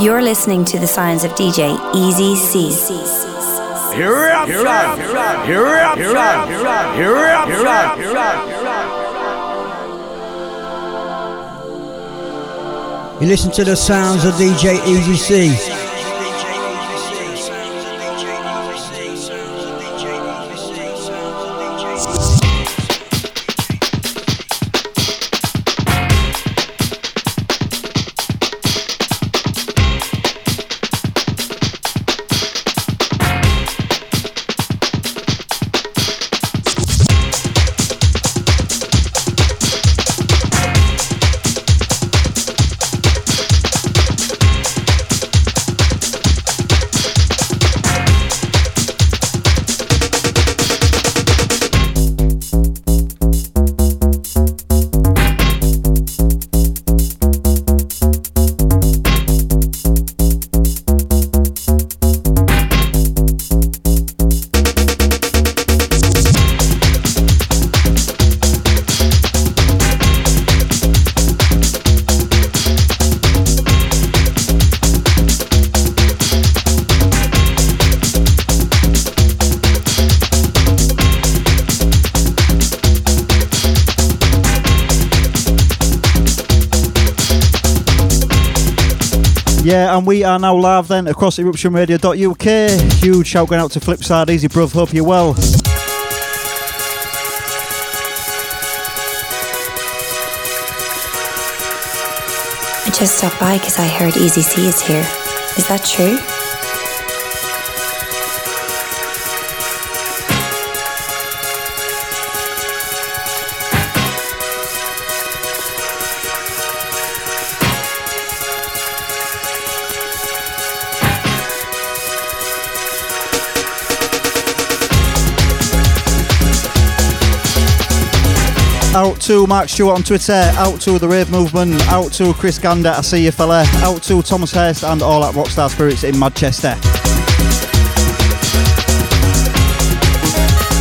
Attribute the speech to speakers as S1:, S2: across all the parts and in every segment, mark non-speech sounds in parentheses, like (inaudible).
S1: You're listening to the signs of DJ Easy C.
S2: You're up, you're up, you're up, you're up, you're up, you're up, you're up, you're up, you're up,
S3: You listen to the sounds of DJ Easy C. and we are now live then across eruptionradio.uk. Huge shout going out to Flipside, Easy Bruv, hope you're well.
S1: I just stopped by because I heard Easy C is here. Is that true?
S3: Out to Mark Stewart on Twitter, out to the Rave Movement, out to Chris Gander, I see you fella, out to Thomas Hurst and all at Rockstar Spirits in Manchester.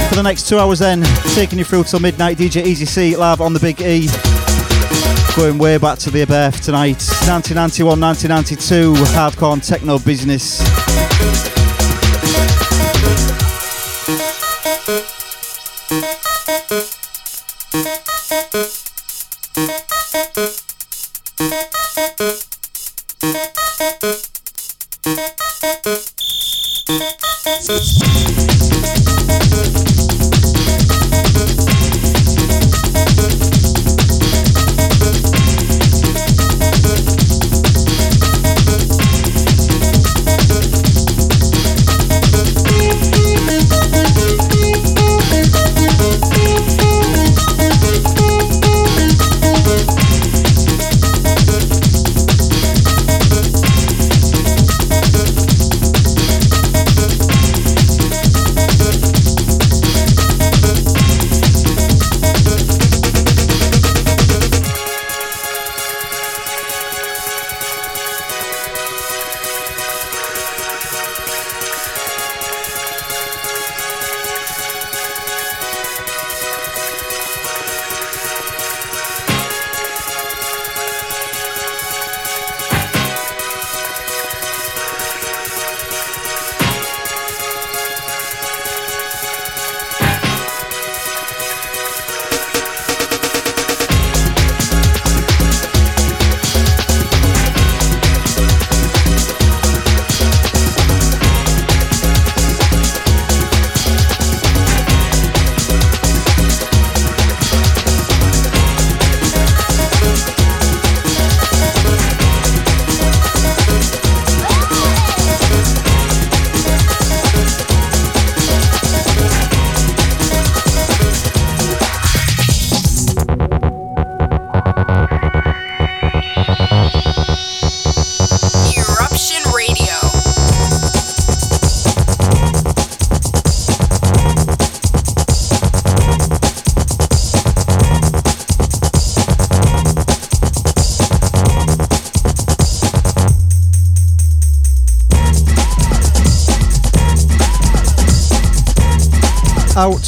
S3: For the next two hours then, taking you through till midnight, DJ Easy C live on the Big E. Going way back to the birth tonight, 1991, 1992, hardcore techno business.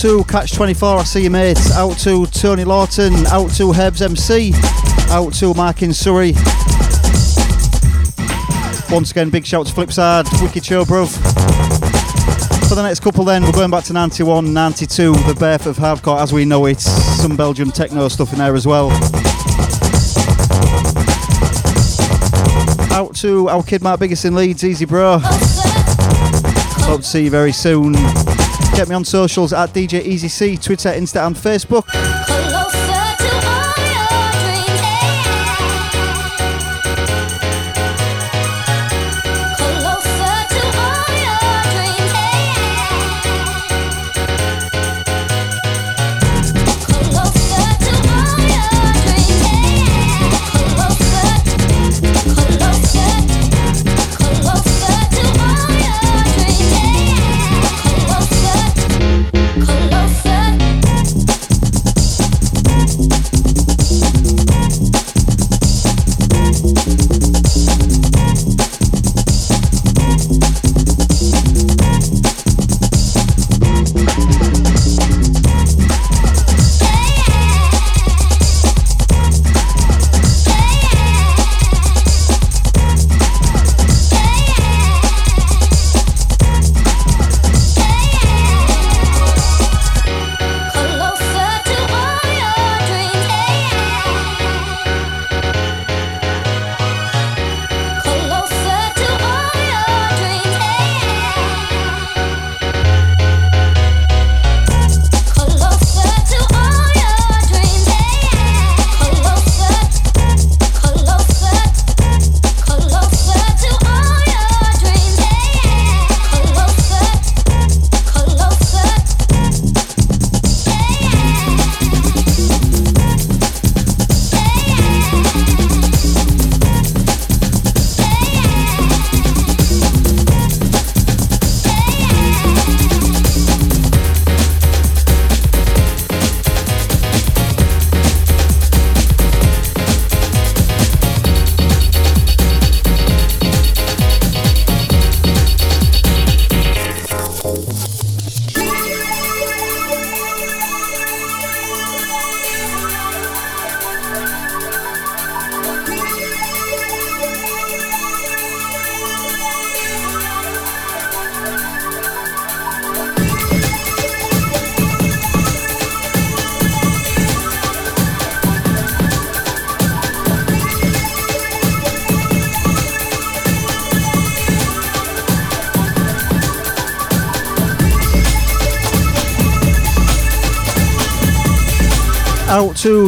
S3: To Catch 24, I see you mates. Out to Tony Lawton. Out to Herbs MC. Out to Mark in Surrey. Once again, big shout to Flipside. Wicked show, bruv. For the next couple, then, we're going back to 91, 92, the birth of hardcore as we know it. Some Belgian techno stuff in there as well. Out to our kid Mark Biggest in Leeds, easy bro. Hope to see you very soon. Get me on socials at DJ Easy C, Twitter, Insta, and Facebook.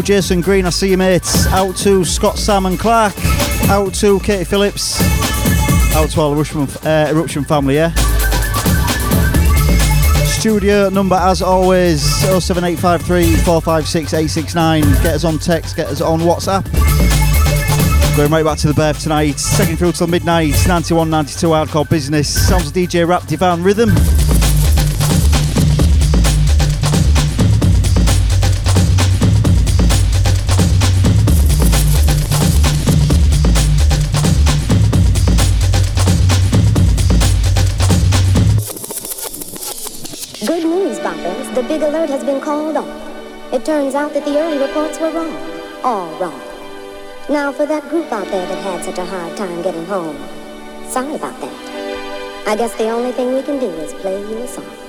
S3: Jason Green, I see you mates. Out to Scott Salmon Clark. Out to Katie Phillips. Out to all the Eruption, uh, Eruption family, yeah? Studio number as always 07853 456 869. Get us on text, get us on WhatsApp. Going right back to the birth tonight. Second through till midnight. 91 92 hardcore business. Sounds DJ Rap Divine Rhythm.
S4: Turns out that the early reports were wrong. All wrong. Now, for that group out there that had such a hard time getting home, sorry about that. I guess the only thing we can do is play you a song.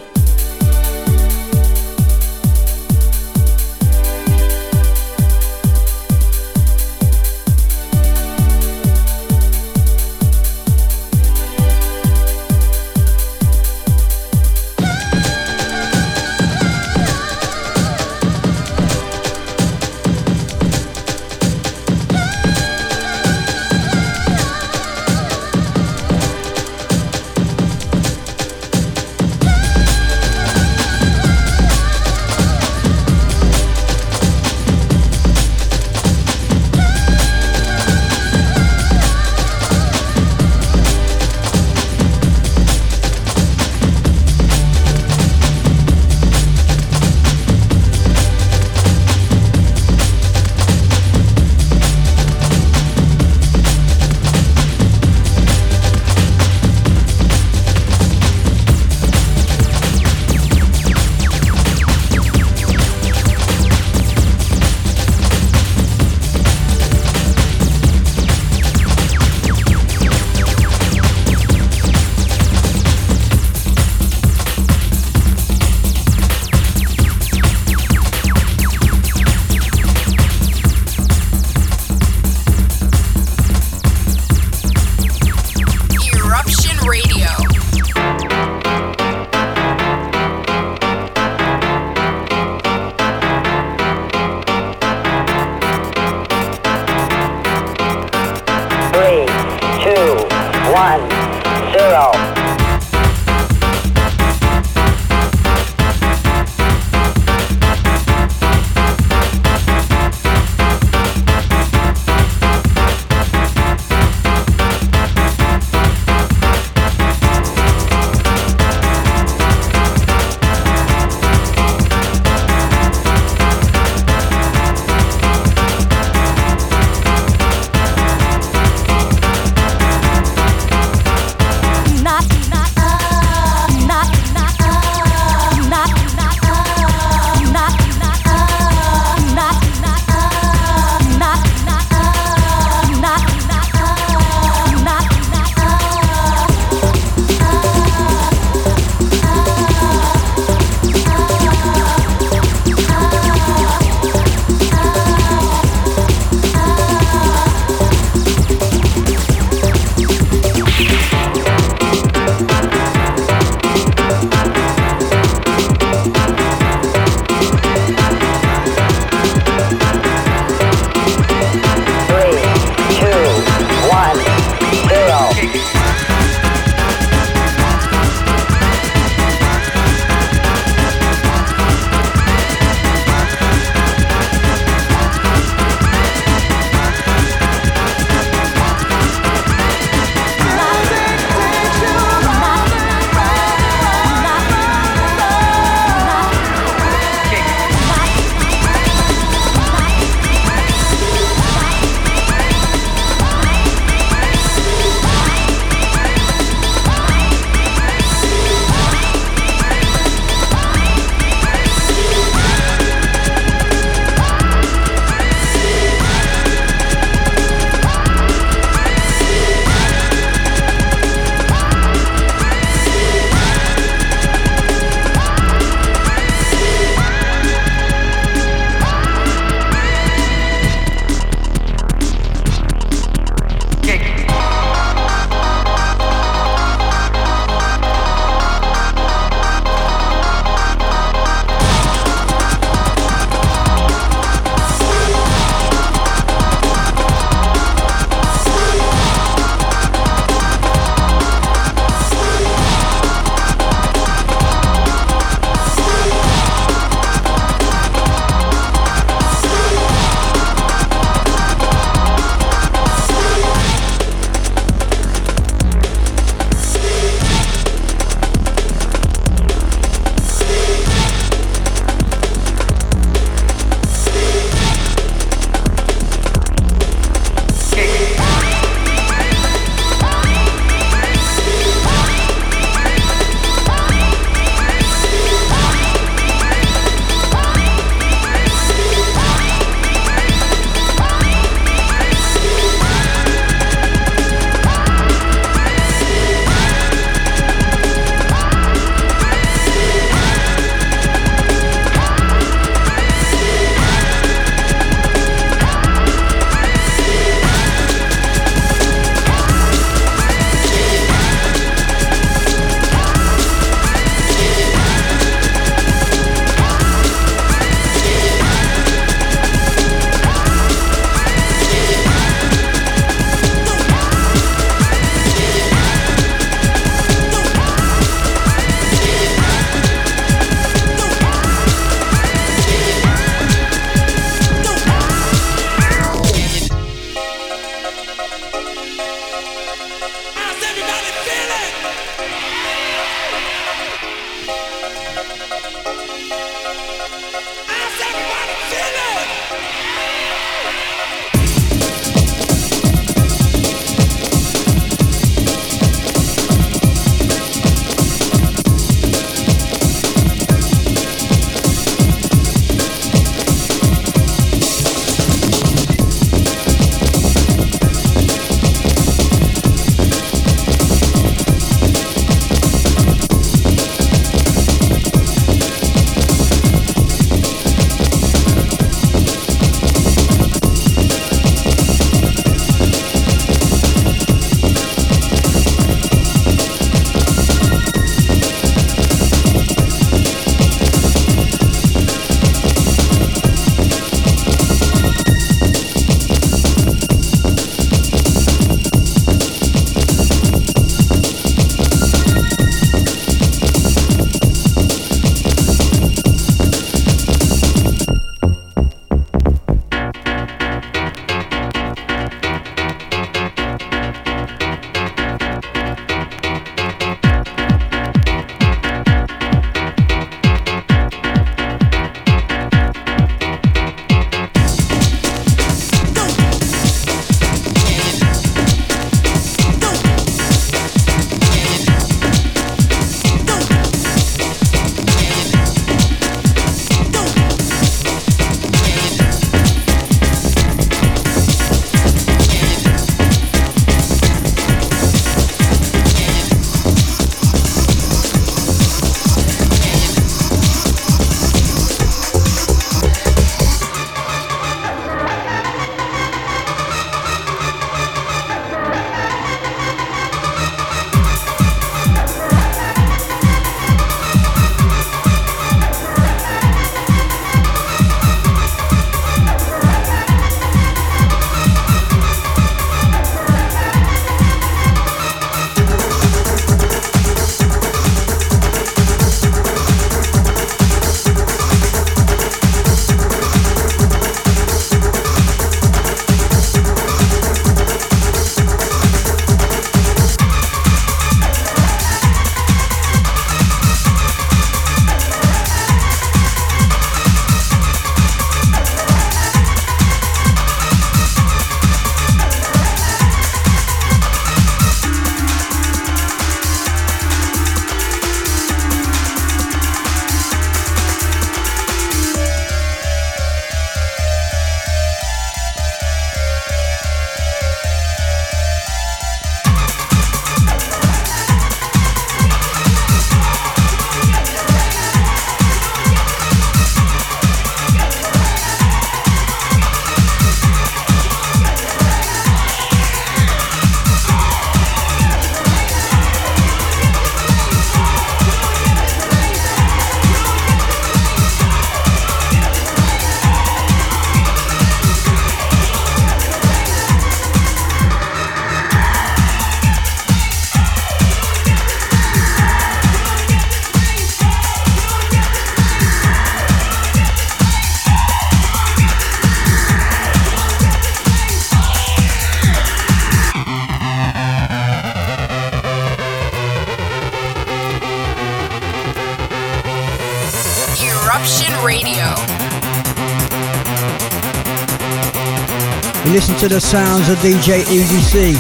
S5: Listen to the sounds of DJ Easy C.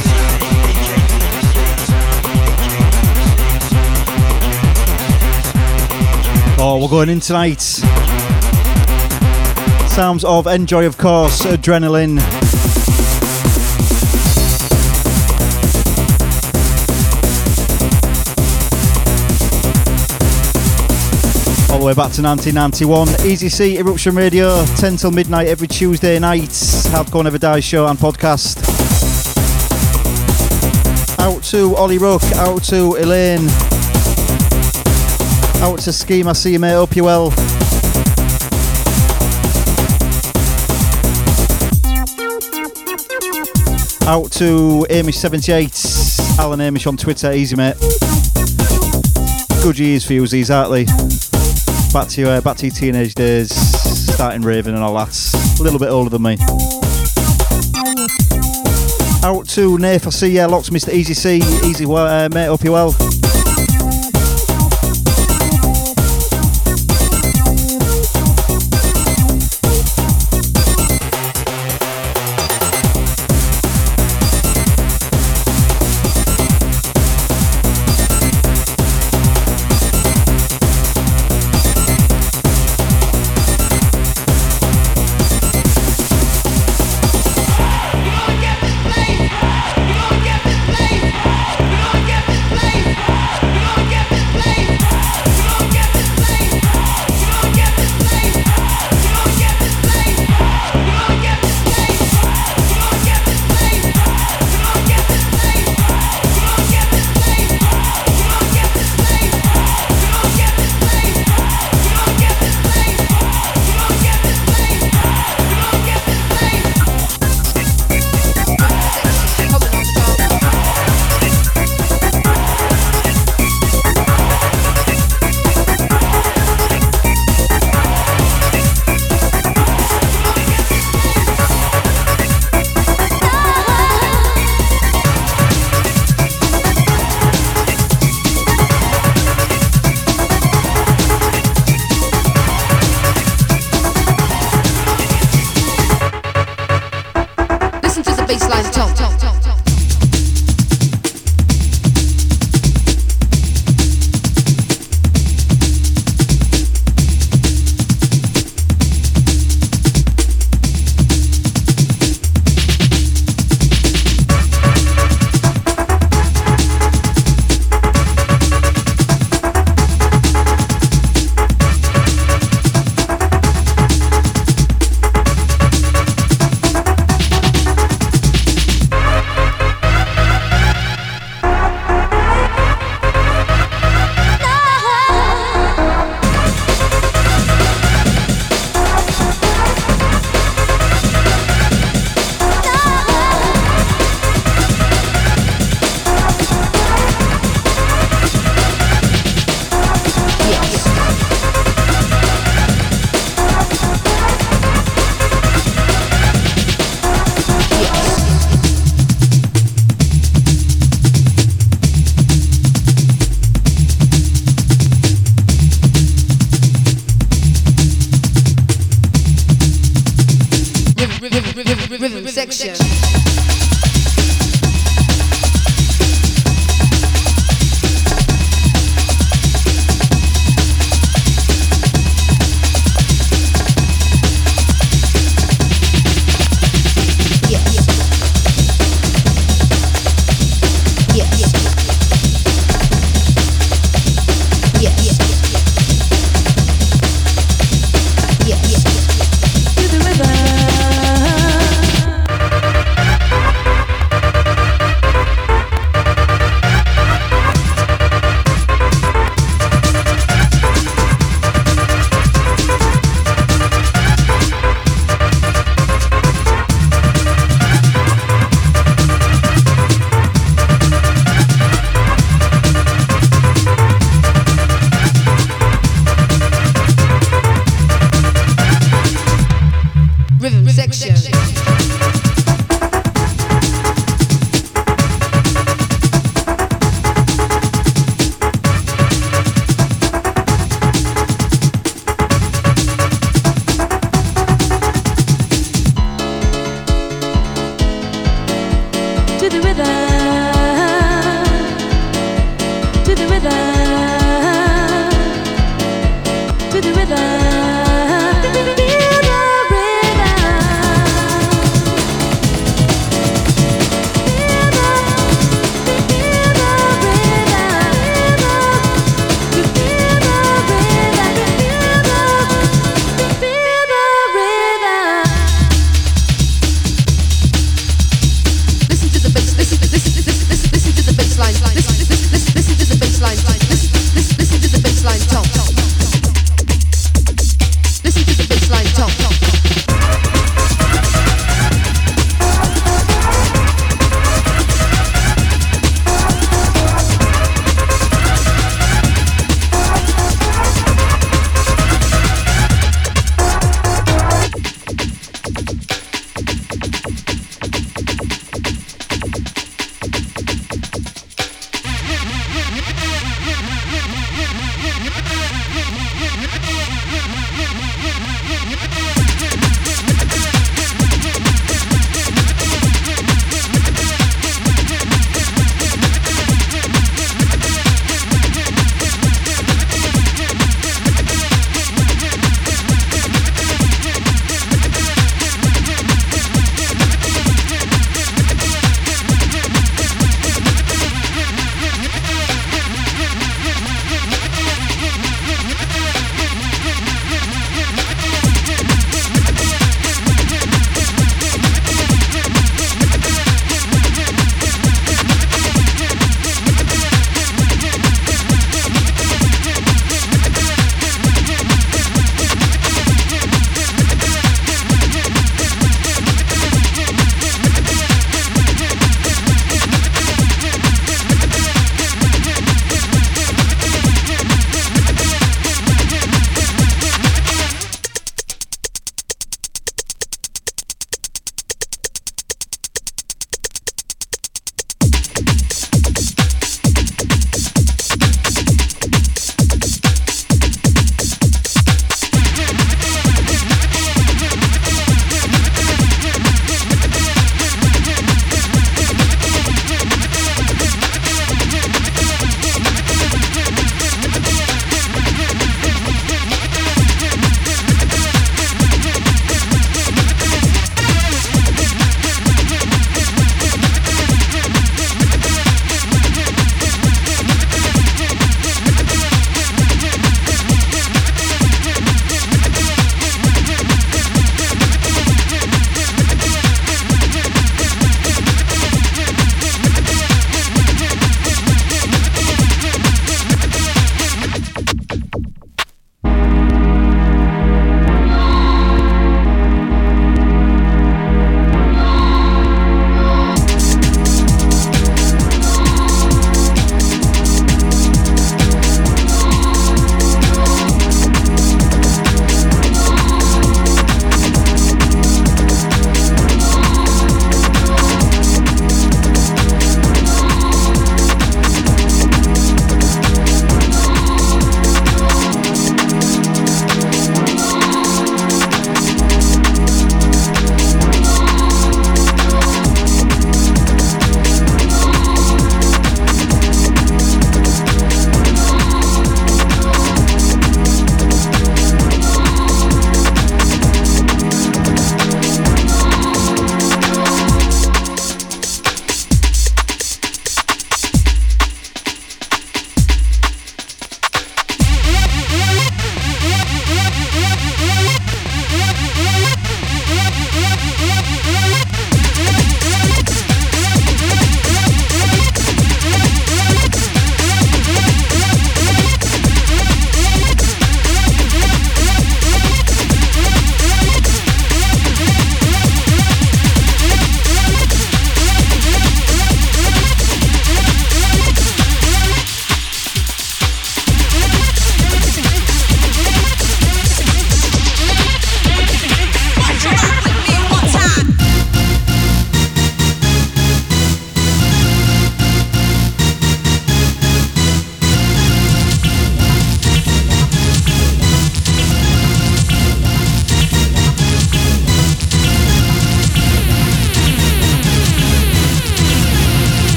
S3: Oh, we're going in tonight. Sounds of N-Joi, of course, Adrenaline. All the way back to 1991. Easy C Eruption Radio, 10 till midnight every Tuesday night. Hardcore Never Die show and podcast. Out to Ollie Rook, out to Elaine, out to Scheme. I see you, mate. Hope you well. Out to Amish78, Alan Amish on Twitter. Easy, mate. Good years for you, these. Back to, uh, back to your teenage days, starting raving and all that. A little bit older than me. To Nath, I see Locks, Mr. Easy C. Easy, uh, mate. Hope you well.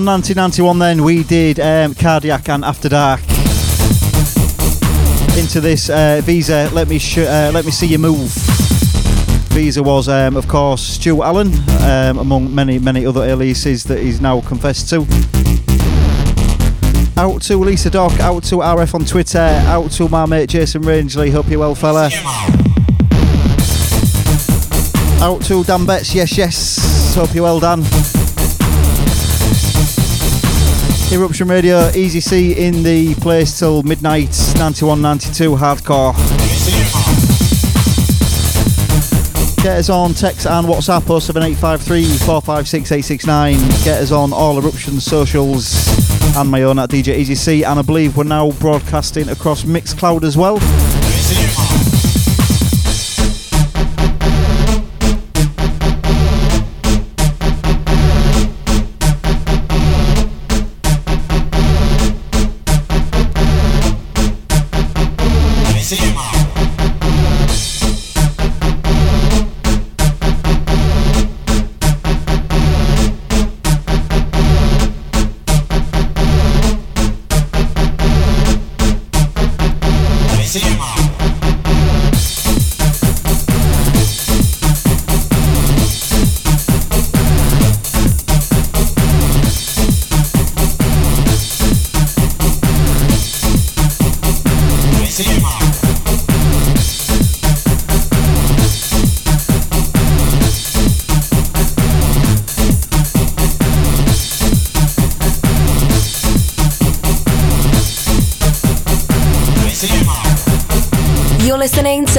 S3: From 1991 then we did um, Cardiac and After Dark. Into this uh, Visa, let me sh- uh, let me see you move. Visa was, um, of course, Stuart Allen, um, among many many other aliases that he's now confessed to. Out to Lisa Doc, out to RF on Twitter, out to my mate Jason Rangeley. Hope you're well, fella. Out to Dan Betts, yes, yes. Hope you're well, Dan. Eruption Radio, Easy C in the place till midnight, 91 92 hardcore. Get us on text and WhatsApp 07853 456 869. Get us on all Eruption socials and my own at DJ Easy C. And I believe we're now broadcasting across Mixcloud as well.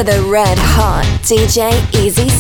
S6: To the Red Hot. DJ Easy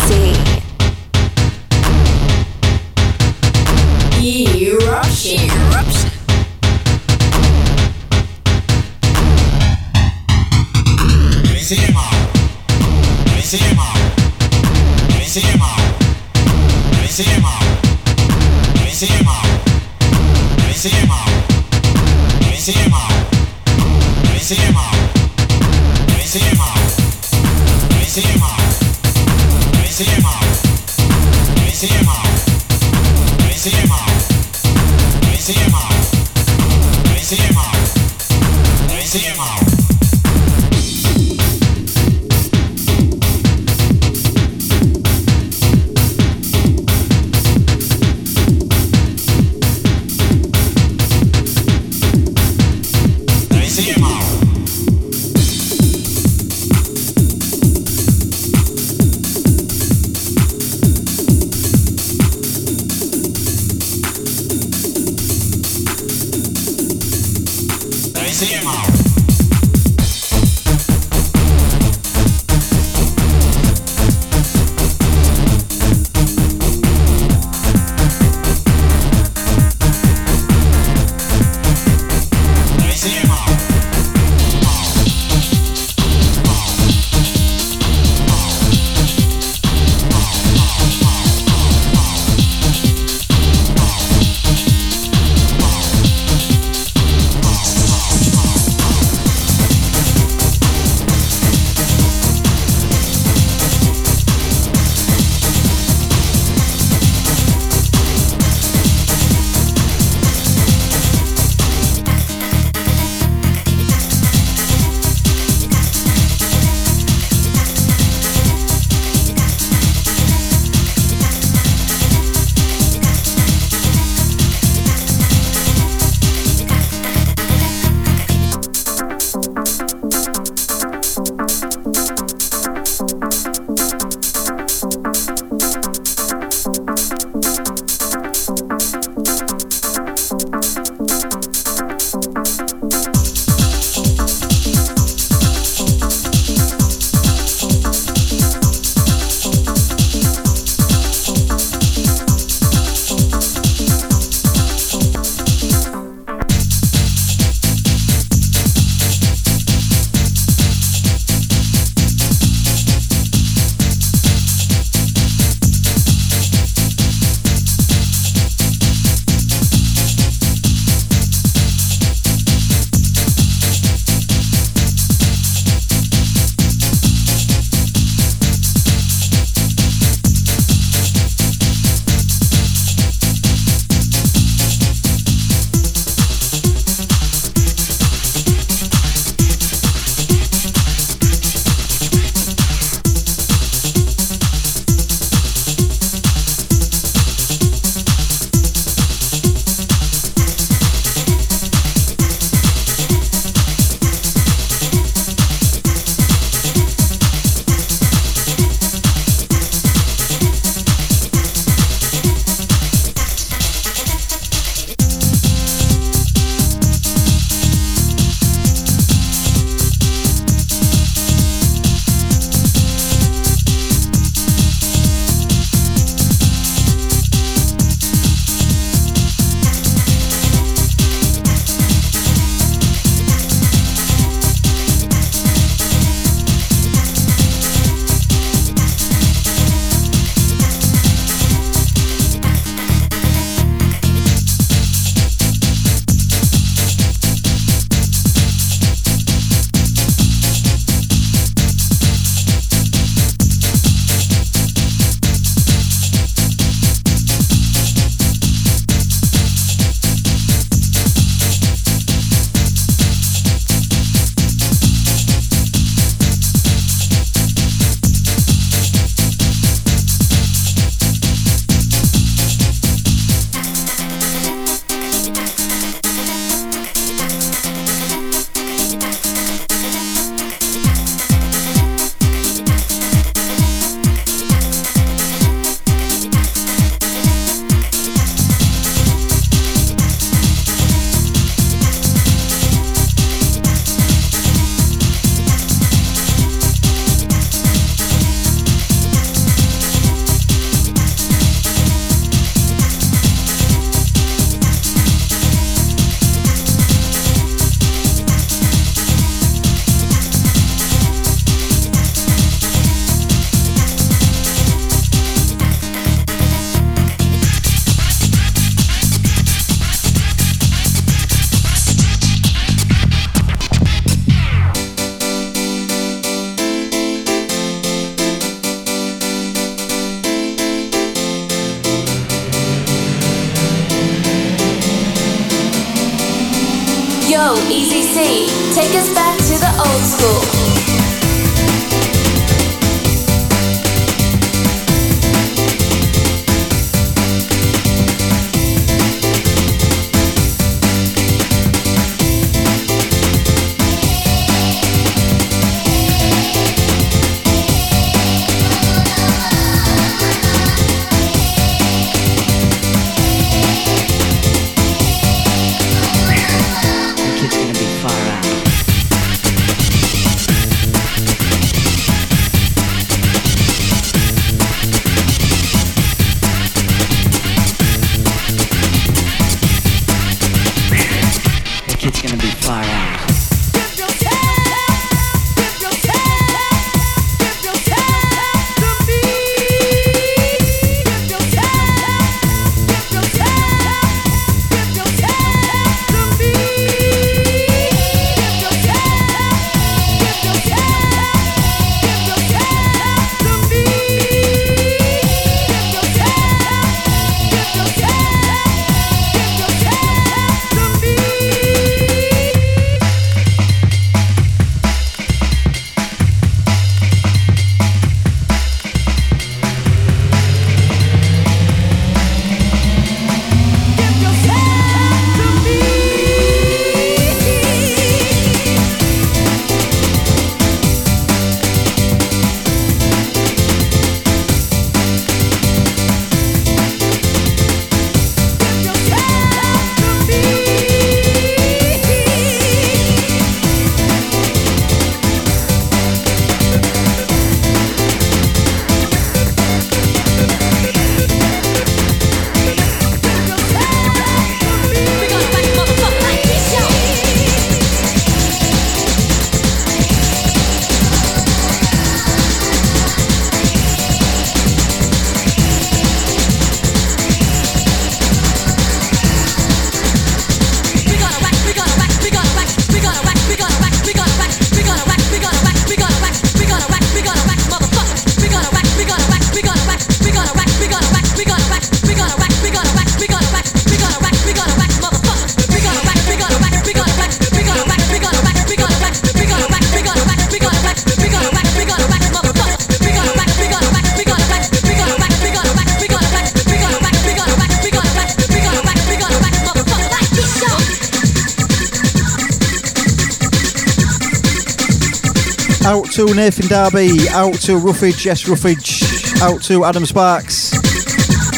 S3: Nathan Darby, out to Ruffage, yes Ruffage, out to Adam Sparks,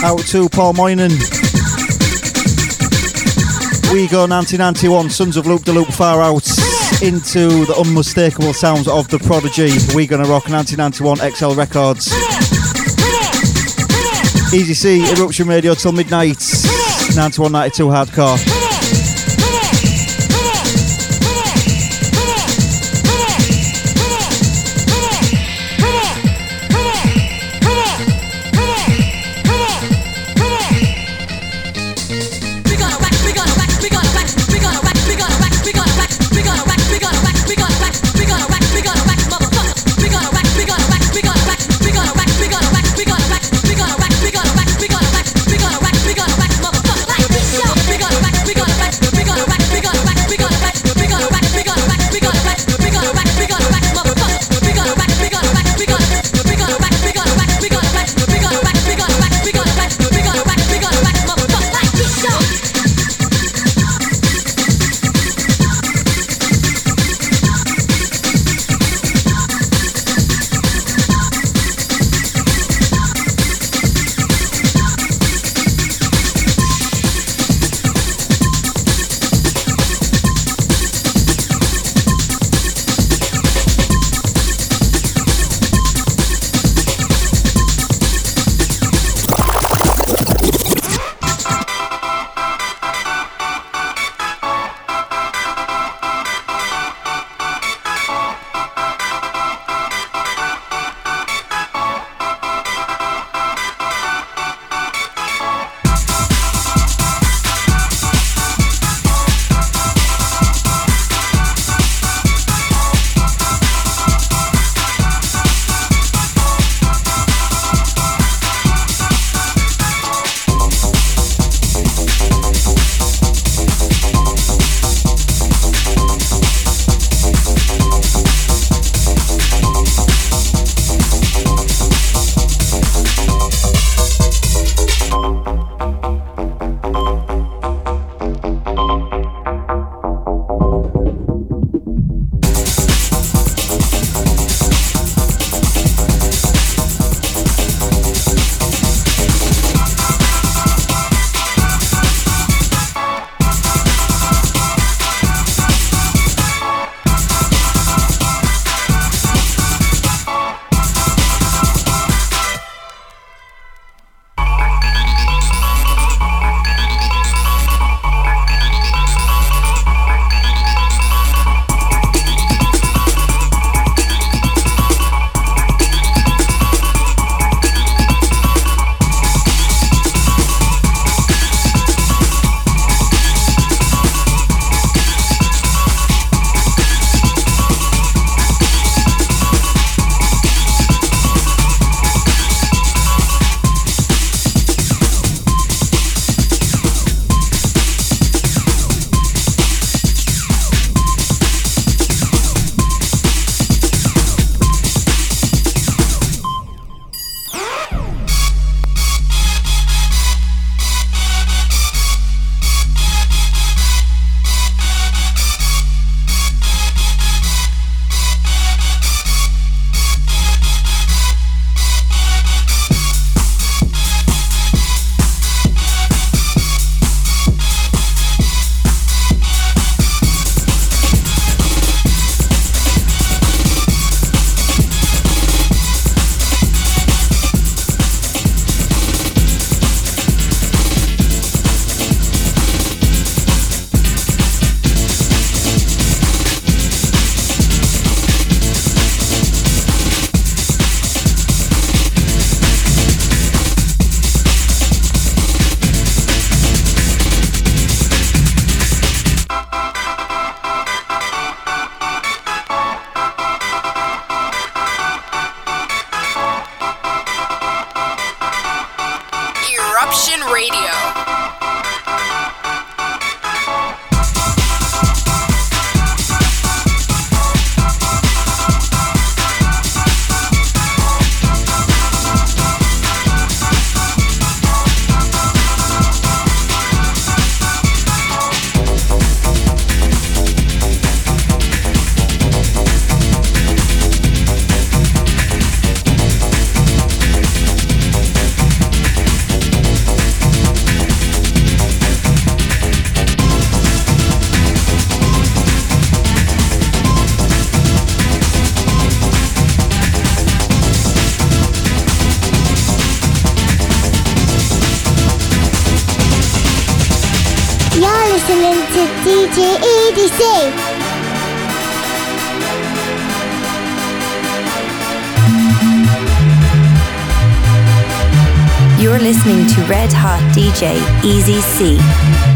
S3: out to Paul Moynan. We go 1991, Sons of Loop Da Loop far out into the unmistakable sounds of the Prodigy. We gonna rock 1991 XL Records. Easy C, Eruption Radio till midnight, 9192 Hardcore.
S7: DJ
S1: Easy C.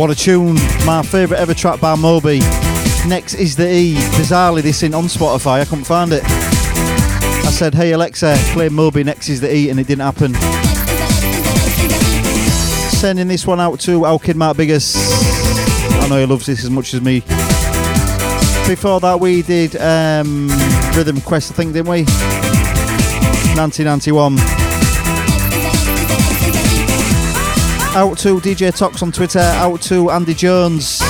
S3: what a tune. My favourite ever track by Moby. Next is the E. Bizarrely, this in on Spotify. I couldn't find it. I said, hey Alexa, play Moby, next is the E, and it didn't happen. Sending this one out to our kid Mark Biggers. I know he loves this as much as me. Before that, we did um, Rhythm Quest, I think, didn't we? 1991. Out to DJ Tox on Twitter. Out to Andy Jones.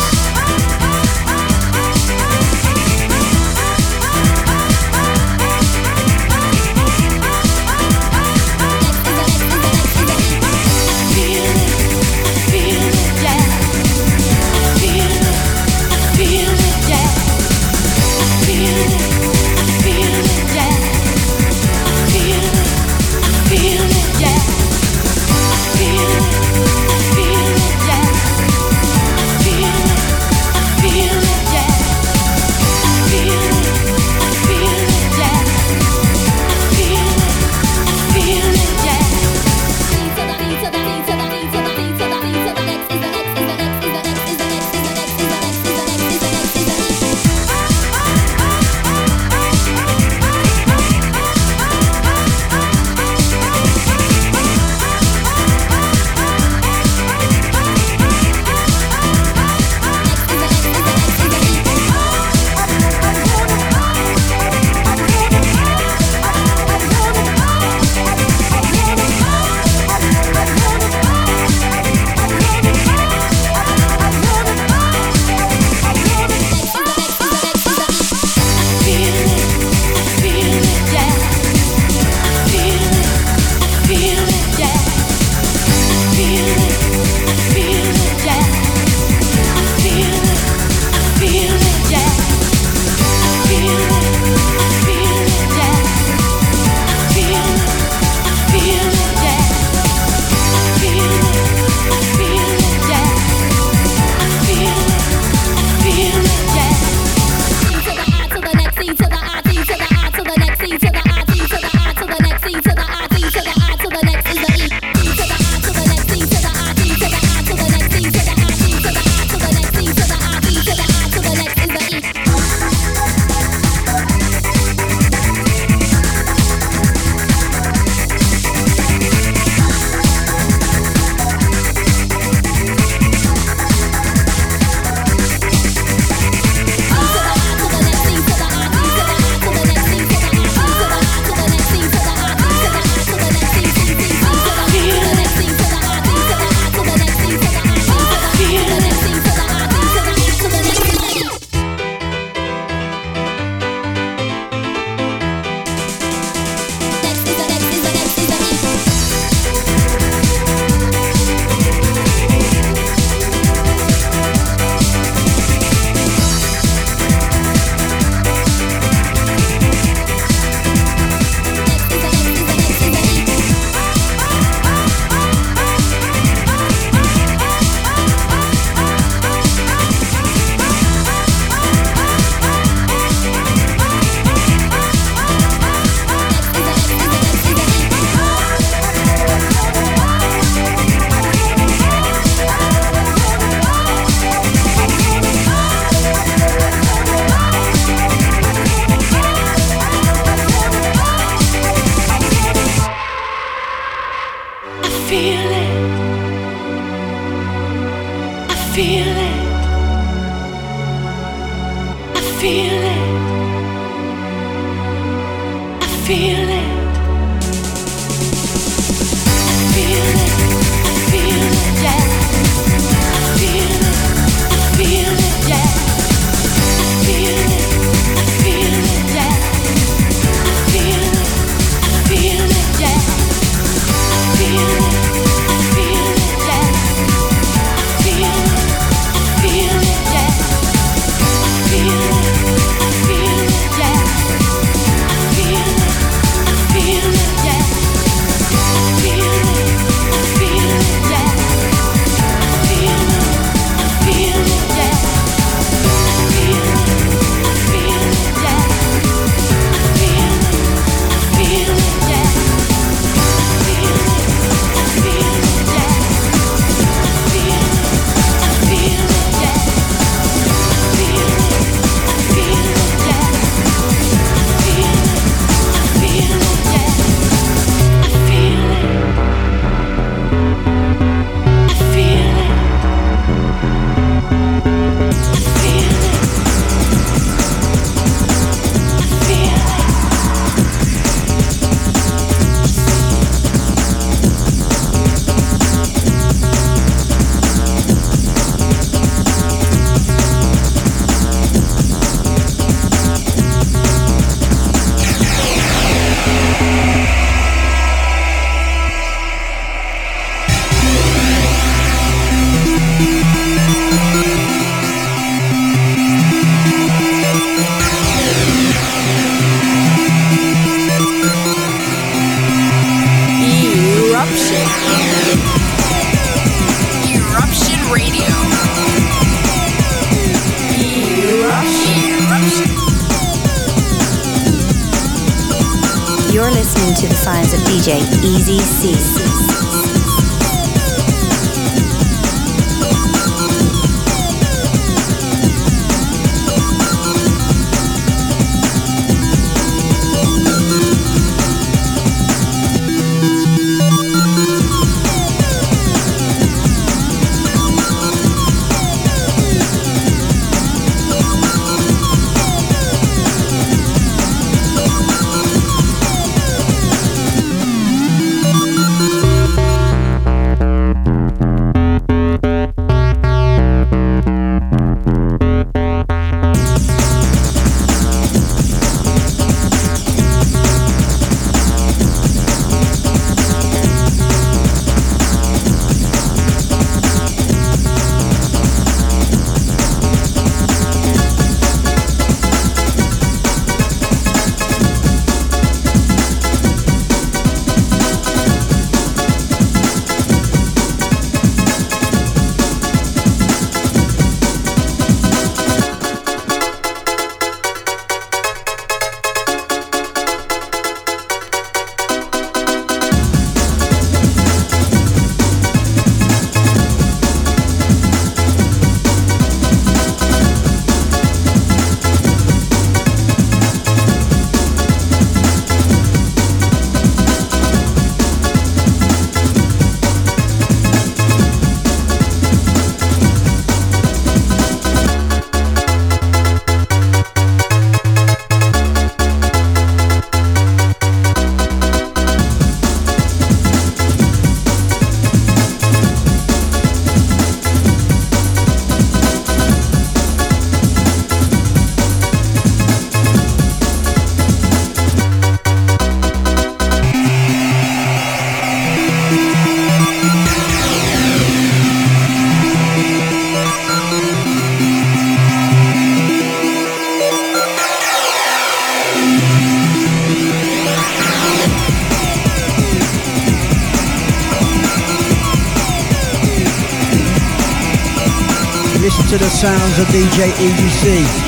S5: sounds of DJ Easy C.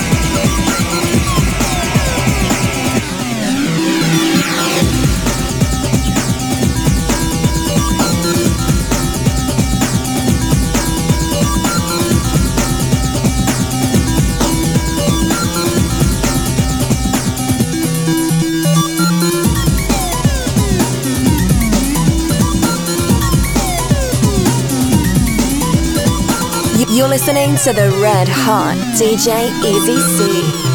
S6: listening to the red hot DJ Easy C.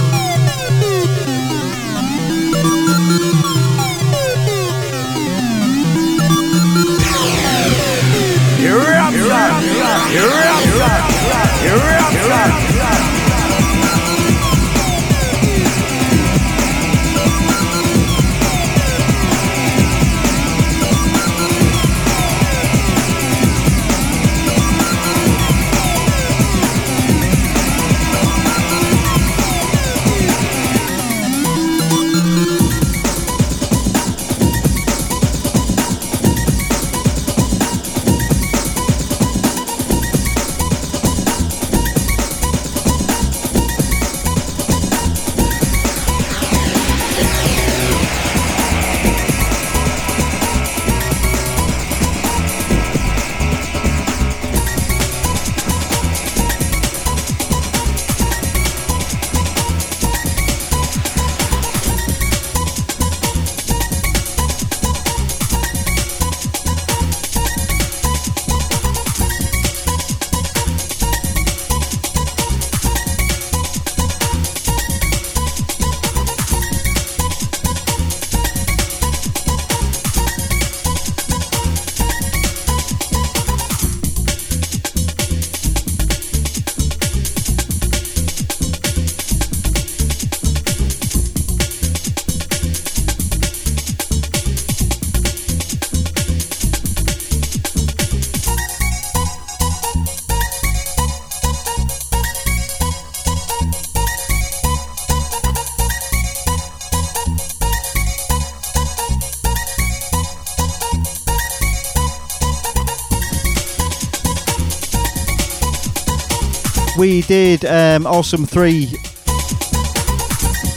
S3: We did um, Awesome 3,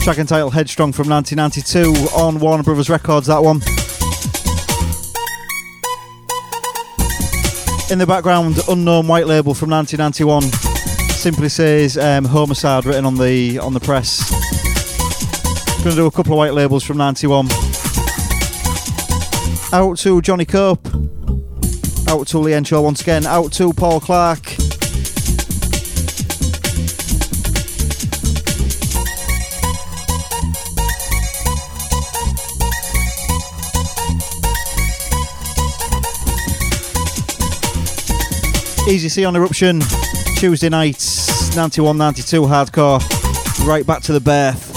S3: track and title Headstrong from 1992 on Warner Brothers Records, that one. In the background, Unknown White Label from 1991 simply says um, homicide written on the on the press. Gonna do a couple of white labels from 91. Out to Johnny Cope. Out to Lee Shaw once again. Out to Paul Clark. Easy C on Eruption, Tuesday nights, 91 92 hardcore, right back to the birth.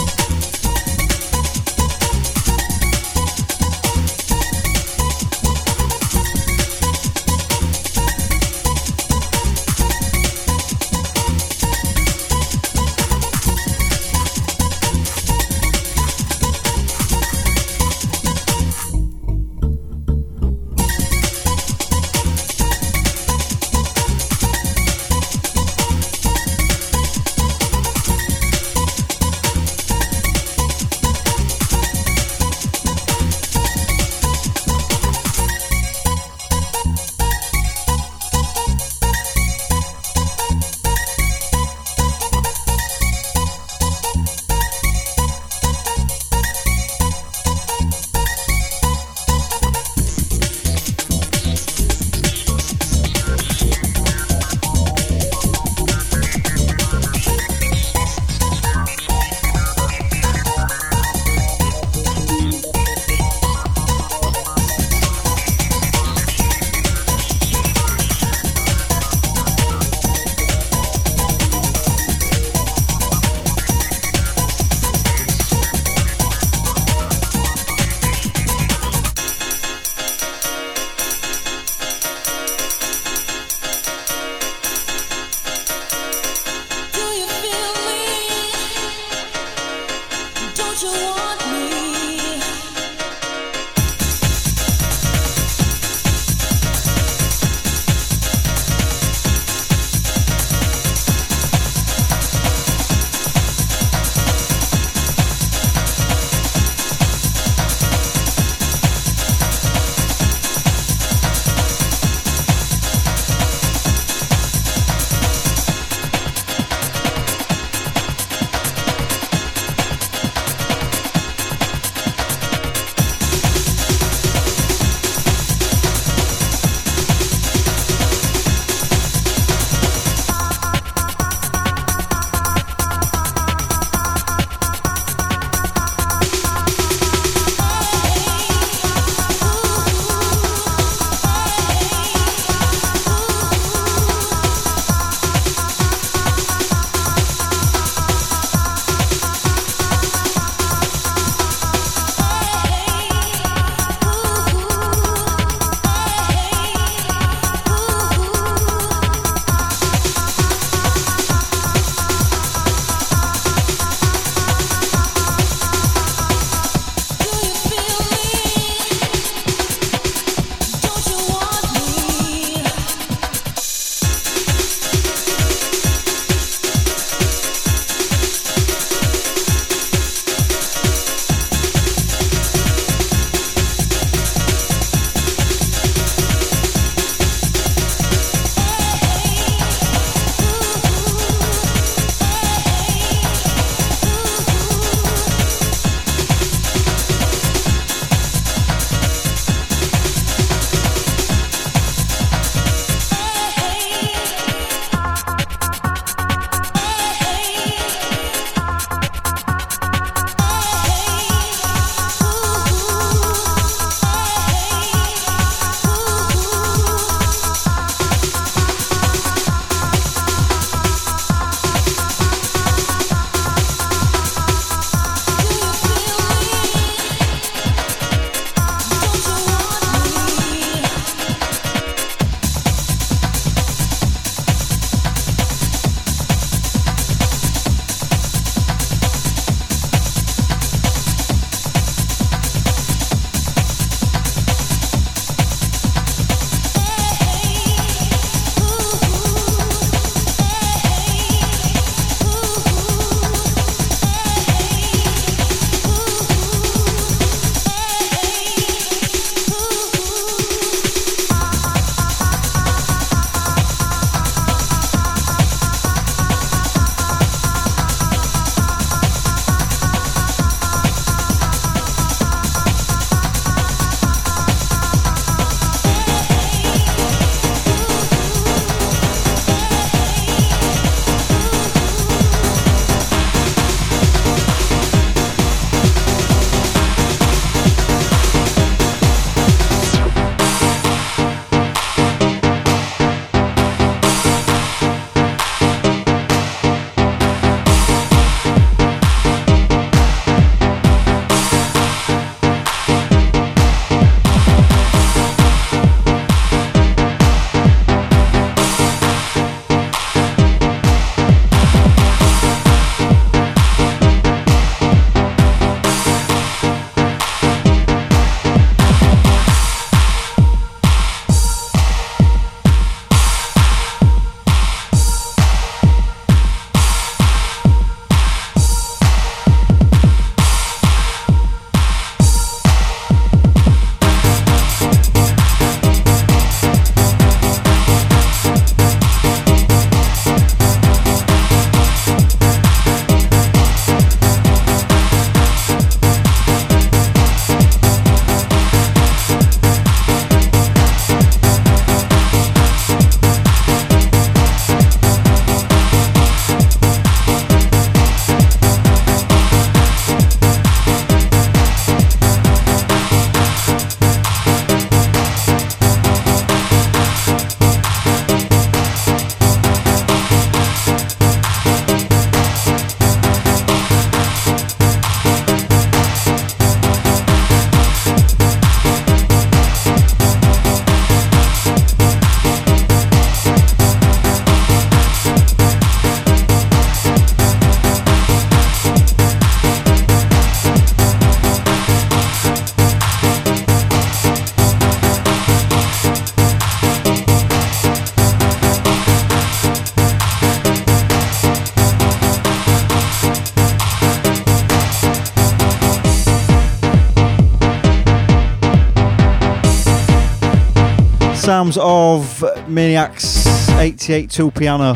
S3: Sounds of Maniacs 88 2 piano.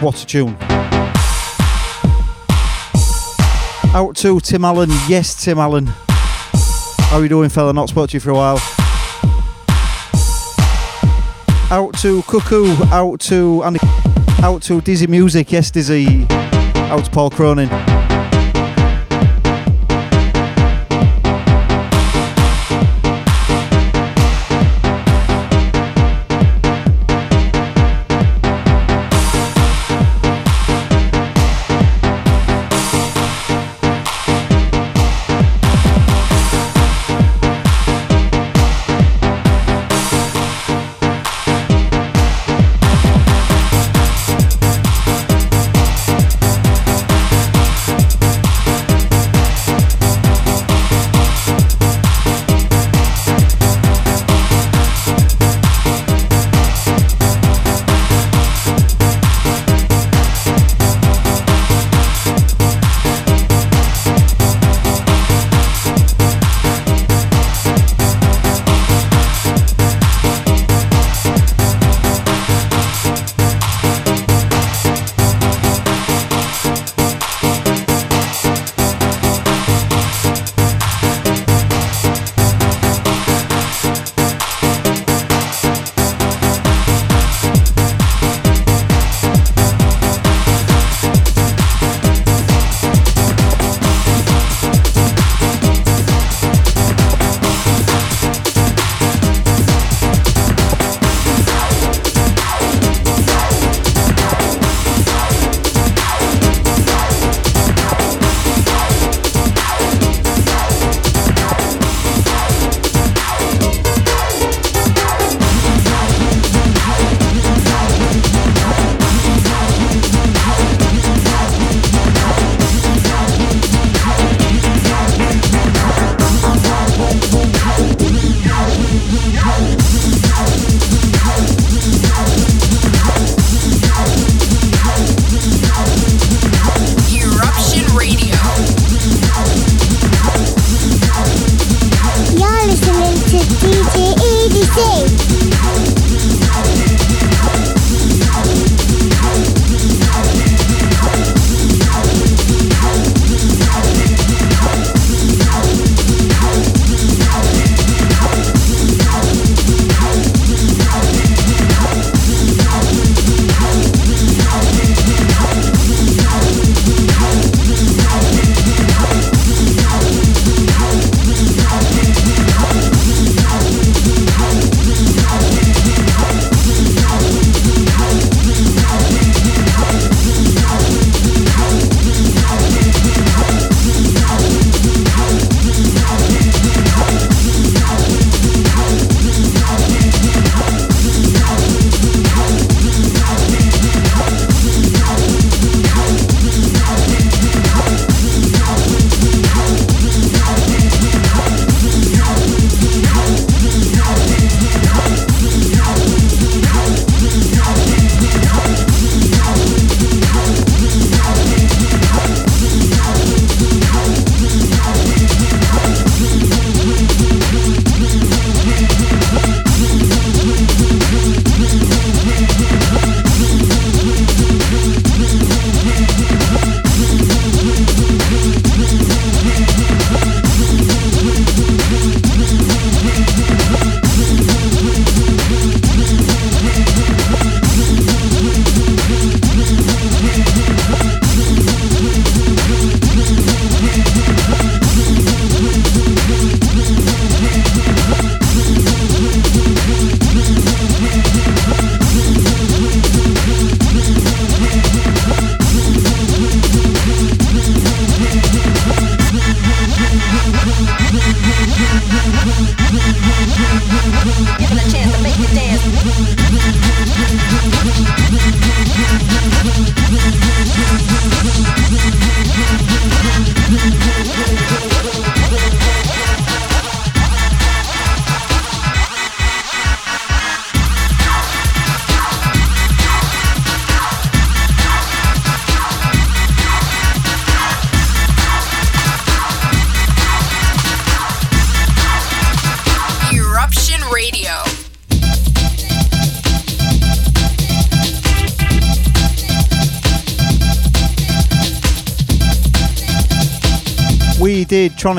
S3: What a tune. Out to Tim Allen. Yes, Tim Allen. How are you doing, fella? Not spoke to you for a while. Out to Cuckoo. Out to Andy. Out to Dizzy Music. Yes, Dizzy. Out to Paul Cronin.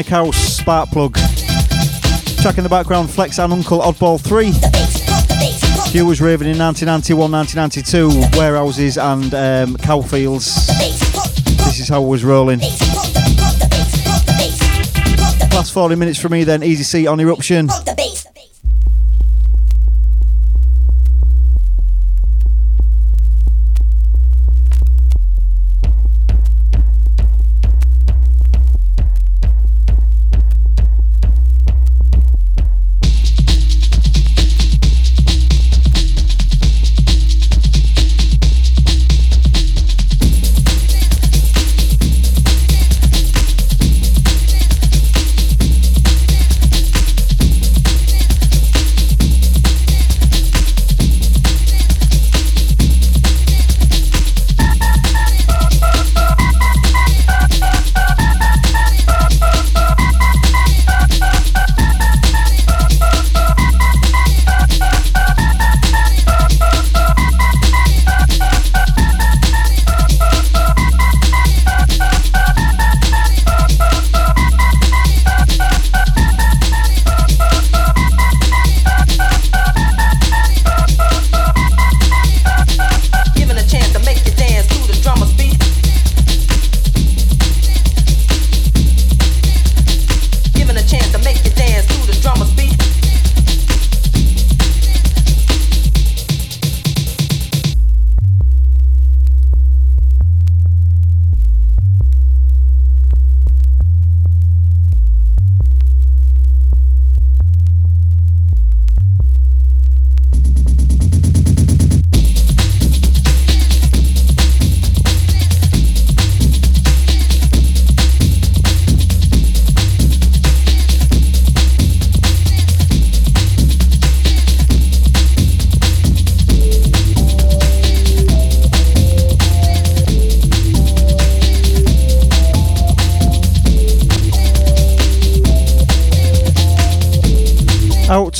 S3: Tronic House Spark Plug. Track in the background, Flex and Uncle Oddball 3. Hugh was raving in 1991, 1992, warehouses and um, cow fields. This is how it was rolling. Last 40 minutes for me then, Easy C on Eruption.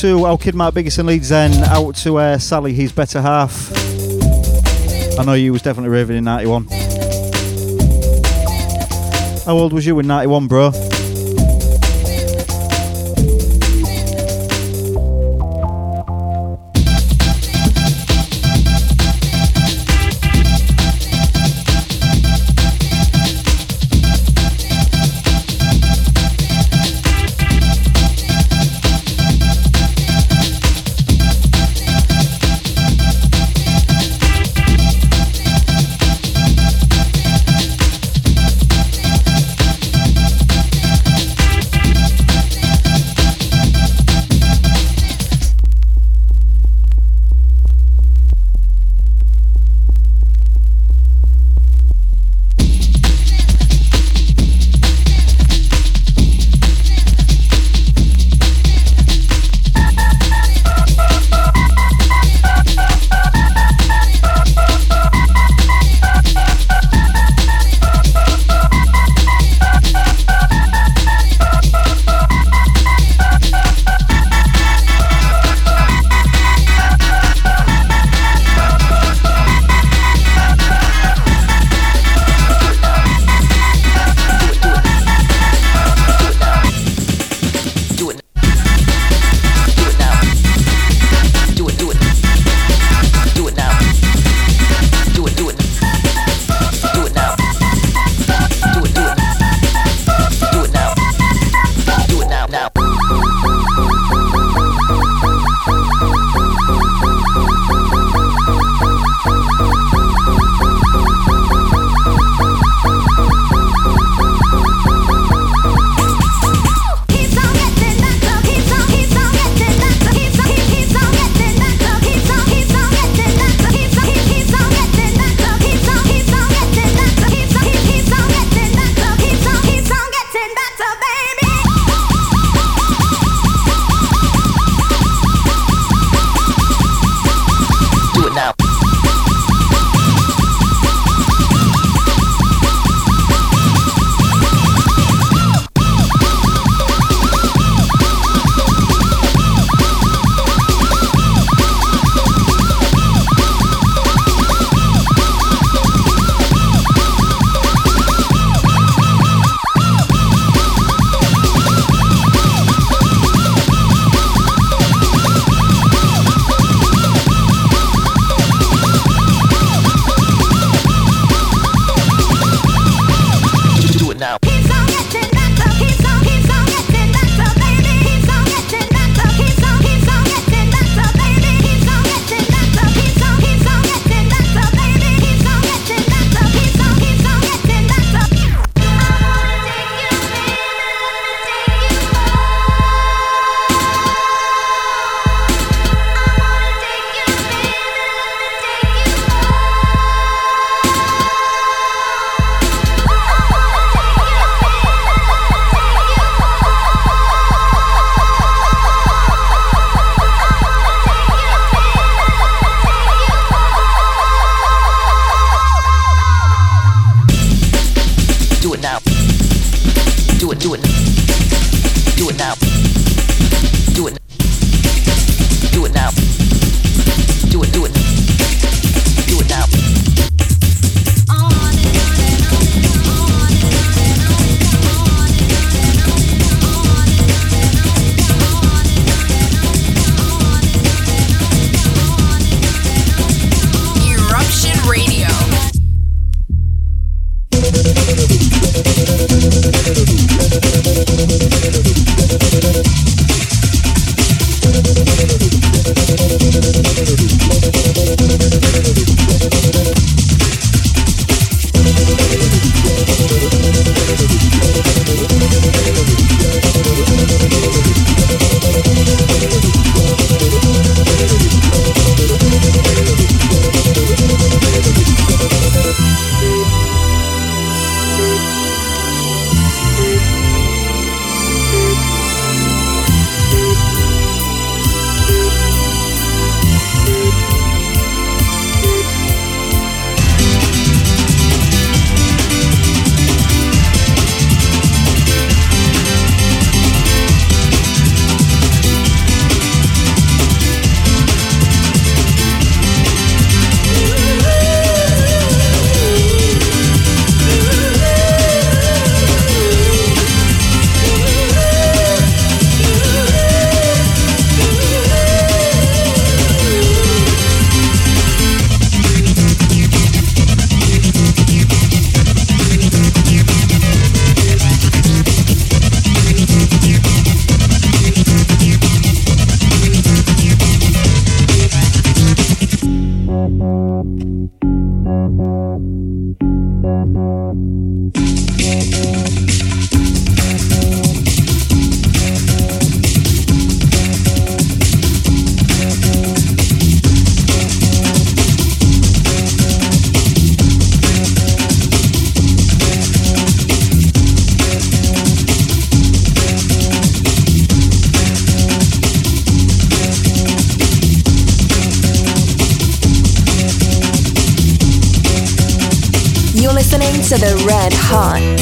S3: To our kid Mark Biggest in Leeds then, out to uh, Sally, his better half. I know you was definitely raving in 91. How old was you in 91, bro?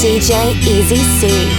S6: DJ Easy C.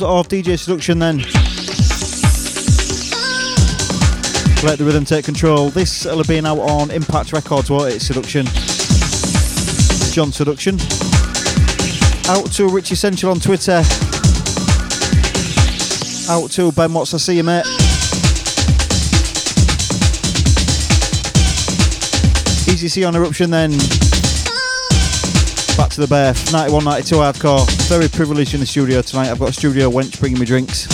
S3: sounds of DJ Seduction then. Let the rhythm take control. This will be out on Impact Records, what it? Seduction. John Seduction. Out to Rich Essential on Twitter. Out to Ben Watts, I see you, mate. Easy C on Eruption then. Back to the Bear, 91 92 hardcore. Very privileged in the studio tonight. I've got a studio wench bringing me drinks.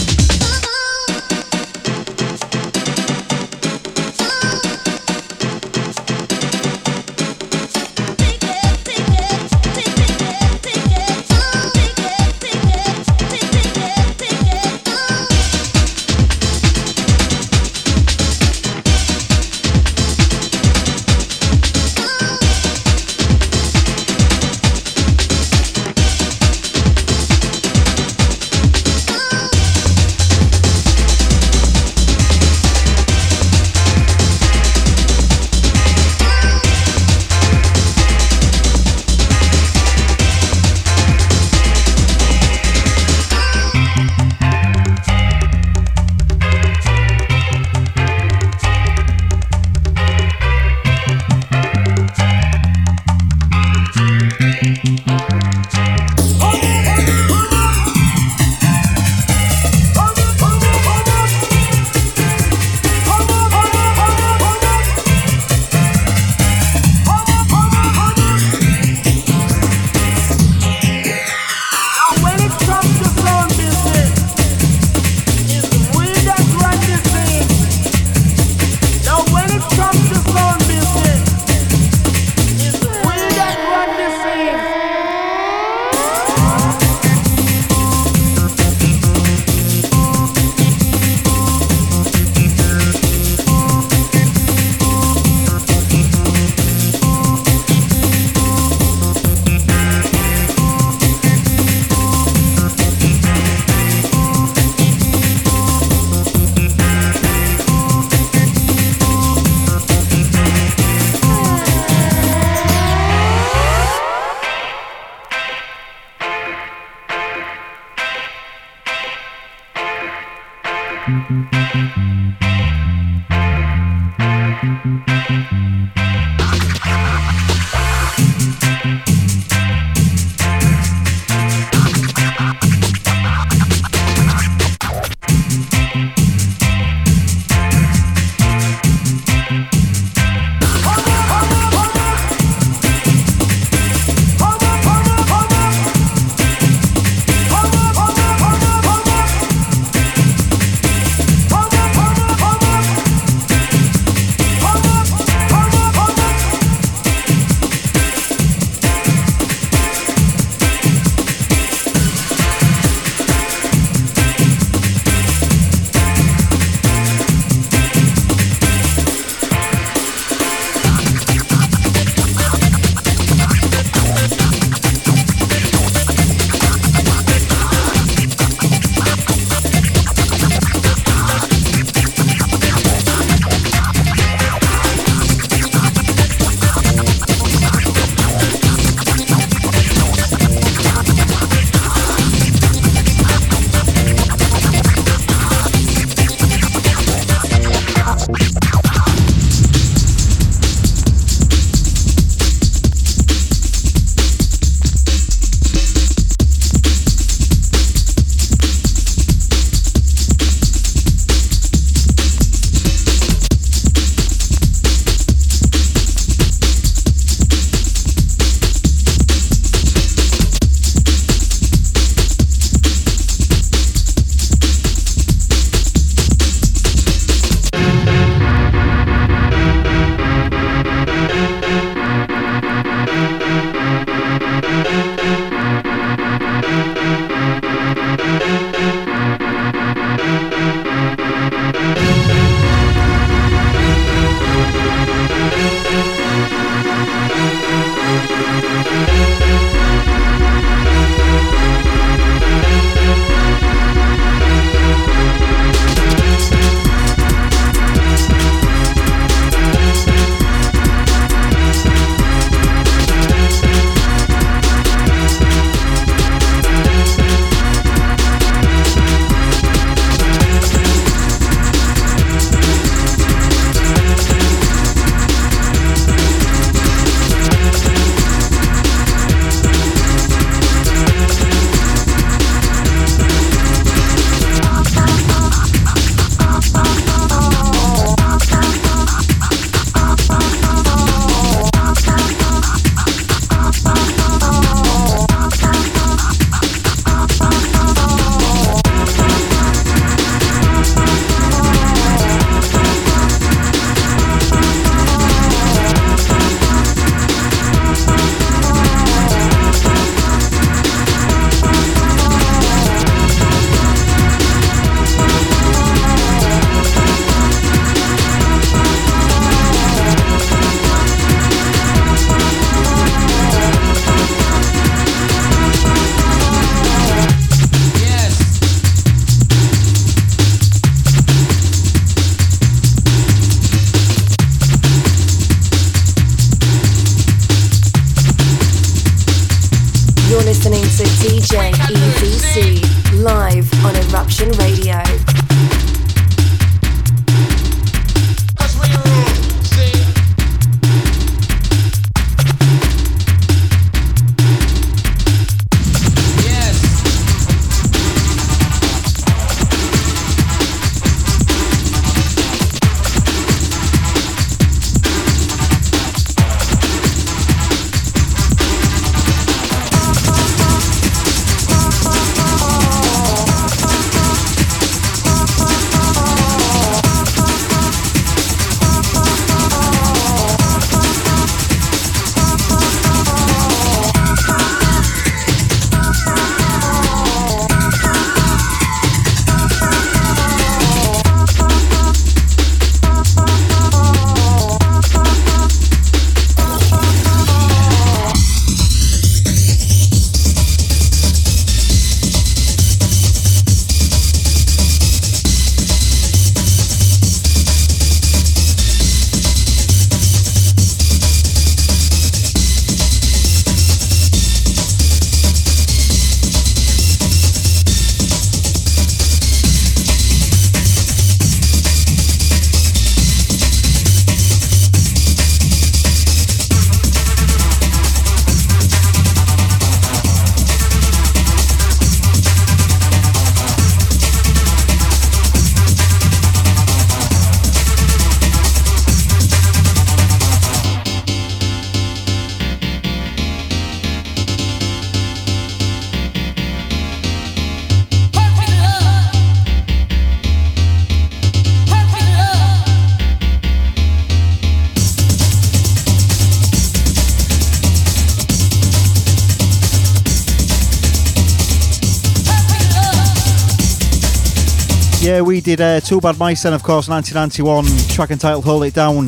S3: Did uh, Two Bad Mice then, of course, 1991, track entitled Hold It Down.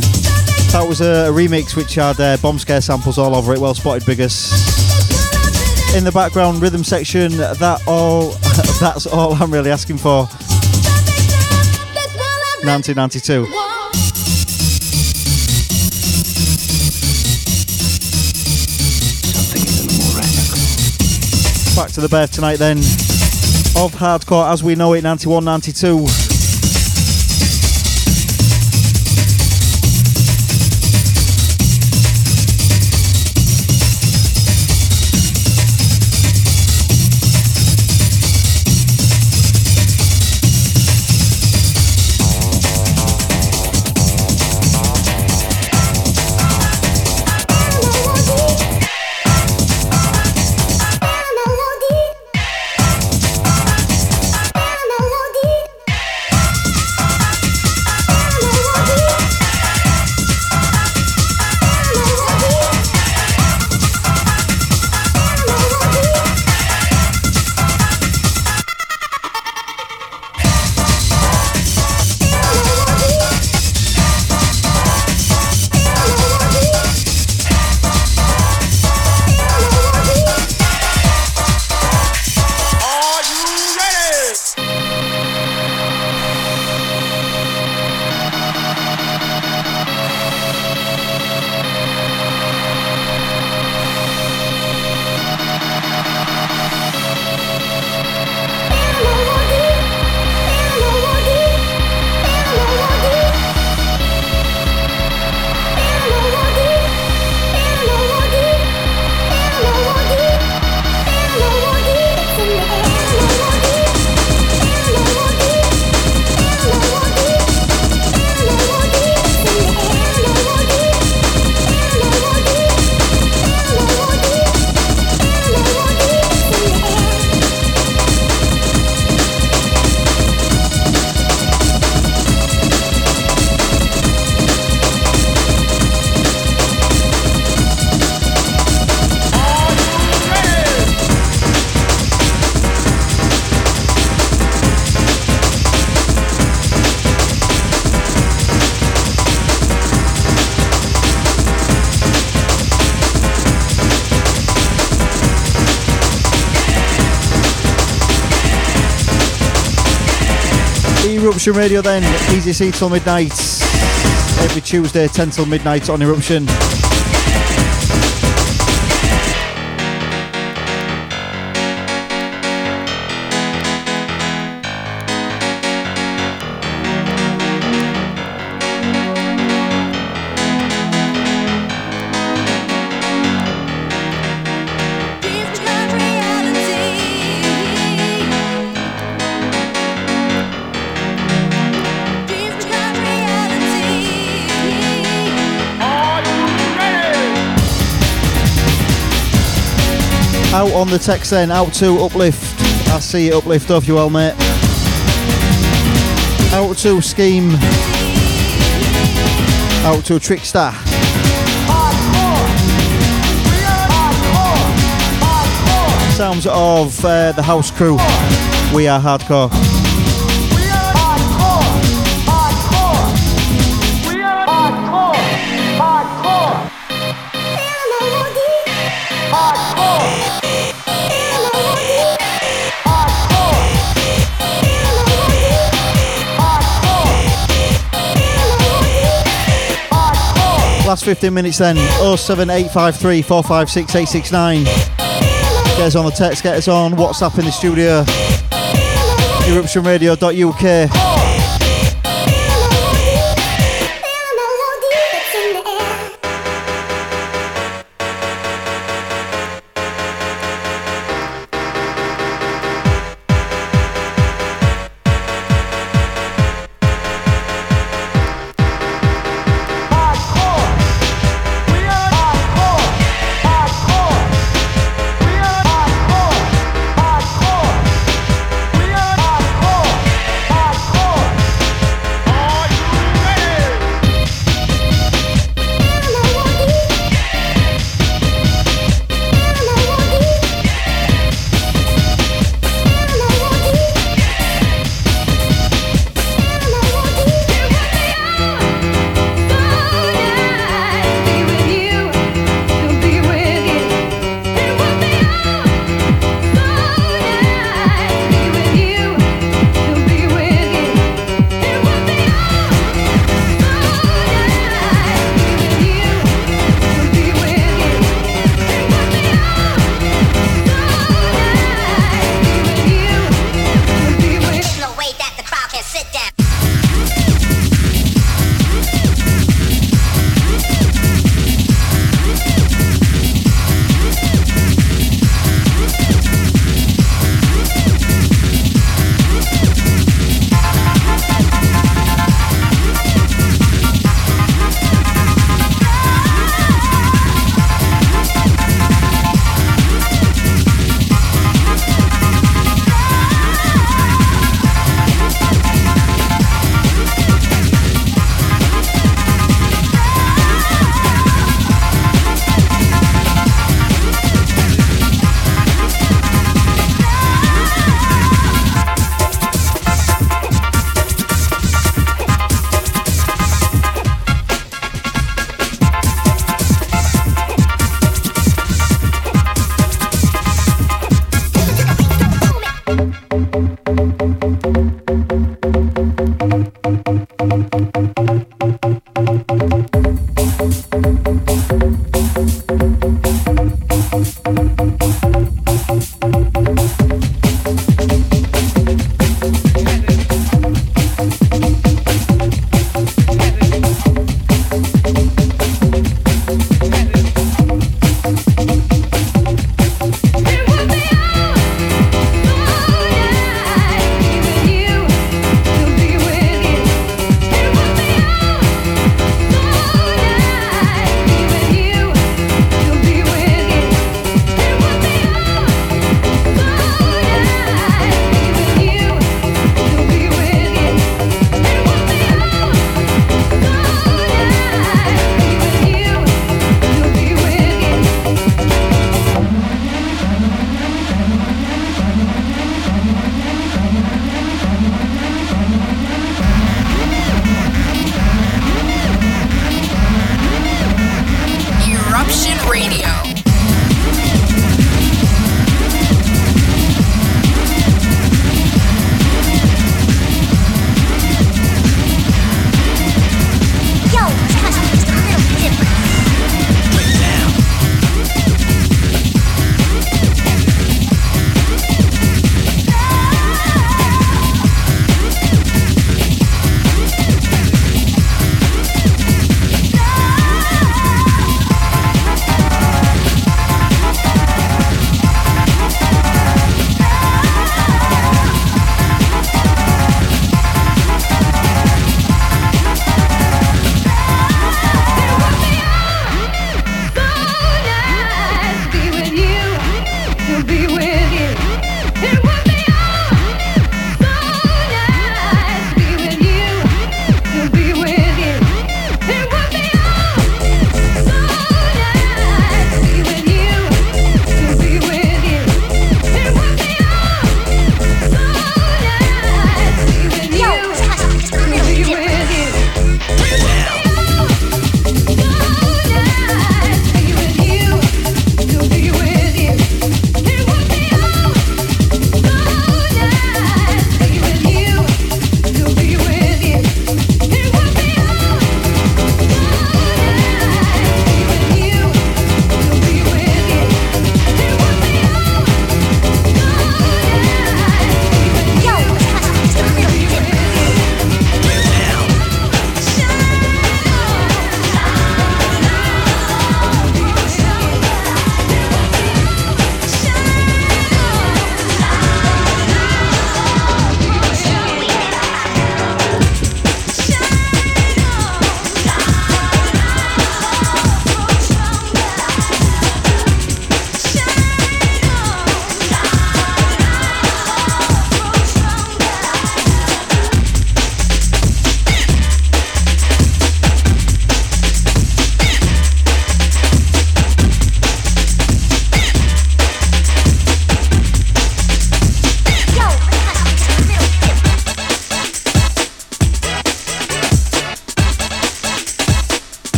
S3: That was a, a remix which had uh, bomb scare samples all over it, well spotted Biggers. In the background rhythm section, that all (laughs) that's all I'm really asking for. 1992. Back to the birth tonight then of hardcore as we know it 91 92 Eruption Radio then, Easy C till midnight. Every Tuesday, 10 till midnight on Eruption. On the text then, out to Uplift. I see you, Uplift off you well, mate. Out to Scheme. Out to Trickster. Sounds of uh, the house crew. We are hardcore. Last 15 minutes then 07853 456 869. Get us on the text, get us on WhatsApp in the studio. Eruptionradio.uk.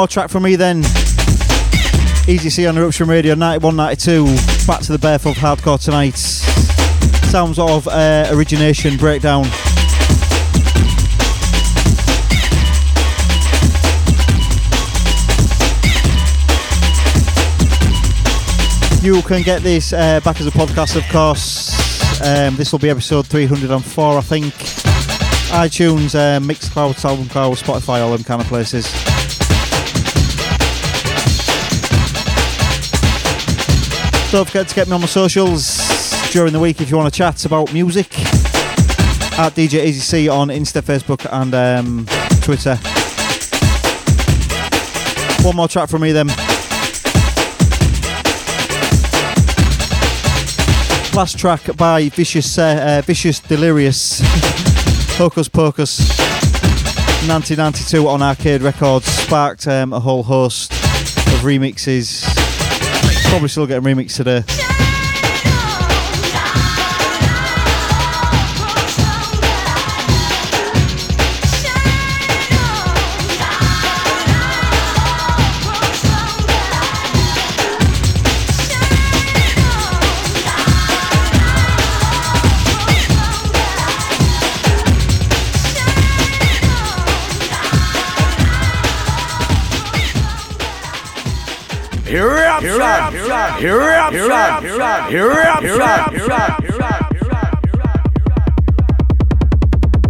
S3: more track from me then. Easy C on Eruption Radio 91 92. Back to the Barefoot Hardcore tonight. Sounds of uh, origination breakdown. You can get this uh, back as a podcast, of course. Um, this will be episode 304, I think. iTunes, uh, Mixcloud, SoundCloud, Spotify, all them kind of places. Don't forget to get me on my socials during the week if you want to chat about music. At DJ Easy C on Insta, Facebook, and um, Twitter. One more track from me then. Last track by Vicious, uh, uh, Vicious Delirious, (laughs) Hocus Pocus, 1992 on Arcade Records, sparked um, a whole host of remixes. Probably still getting remixed today.
S8: Eruption! Eruption! Eruption!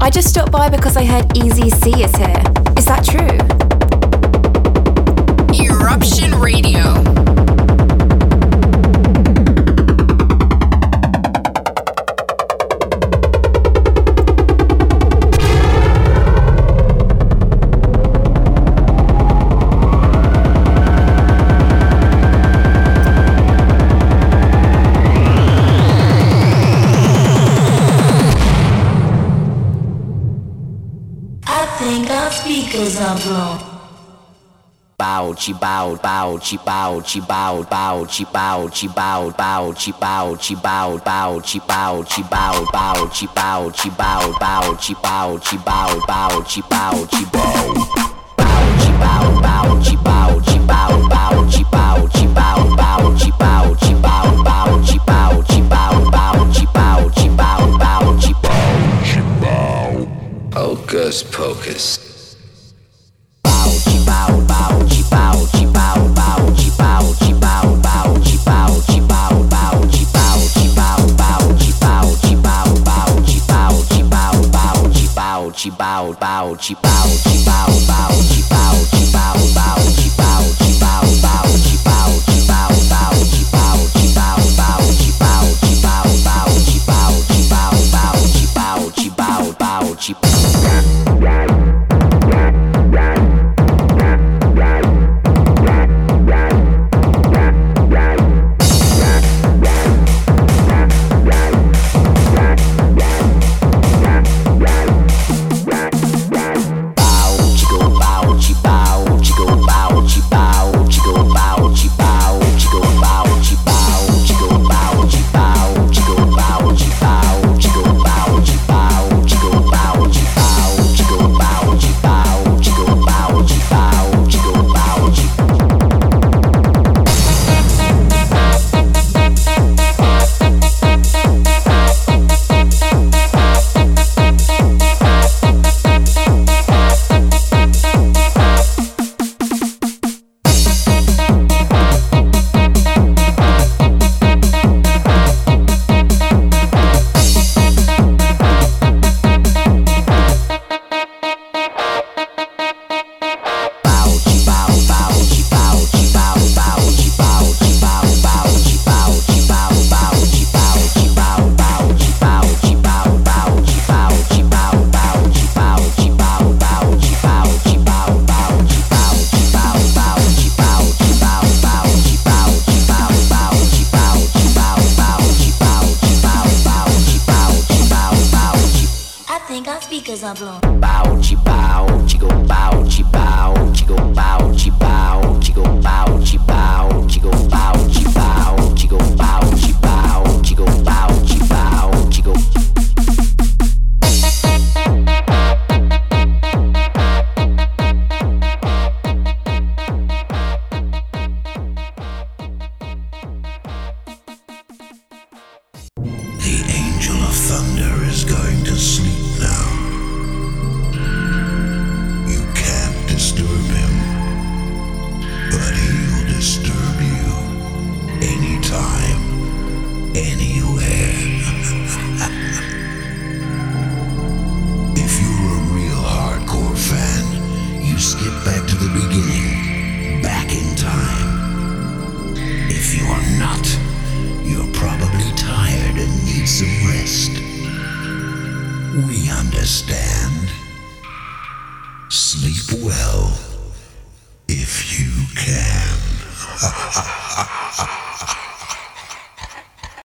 S6: I just stopped by because I heard Easy C is here. Is that true?
S9: Eruption Radio.
S1: Think our speakers are blown.
S10: Bow chi bow bow chi bow chi bow bow chi bow chi bow bow chi bow chi bow bow chi bow chi bow bow chi bow chi bow bow chi bow chi bow bow chi bow chi bow bow chi bow bow chi bow chi bow bow she bow, bowed, she bowed, she bow, bowed, she.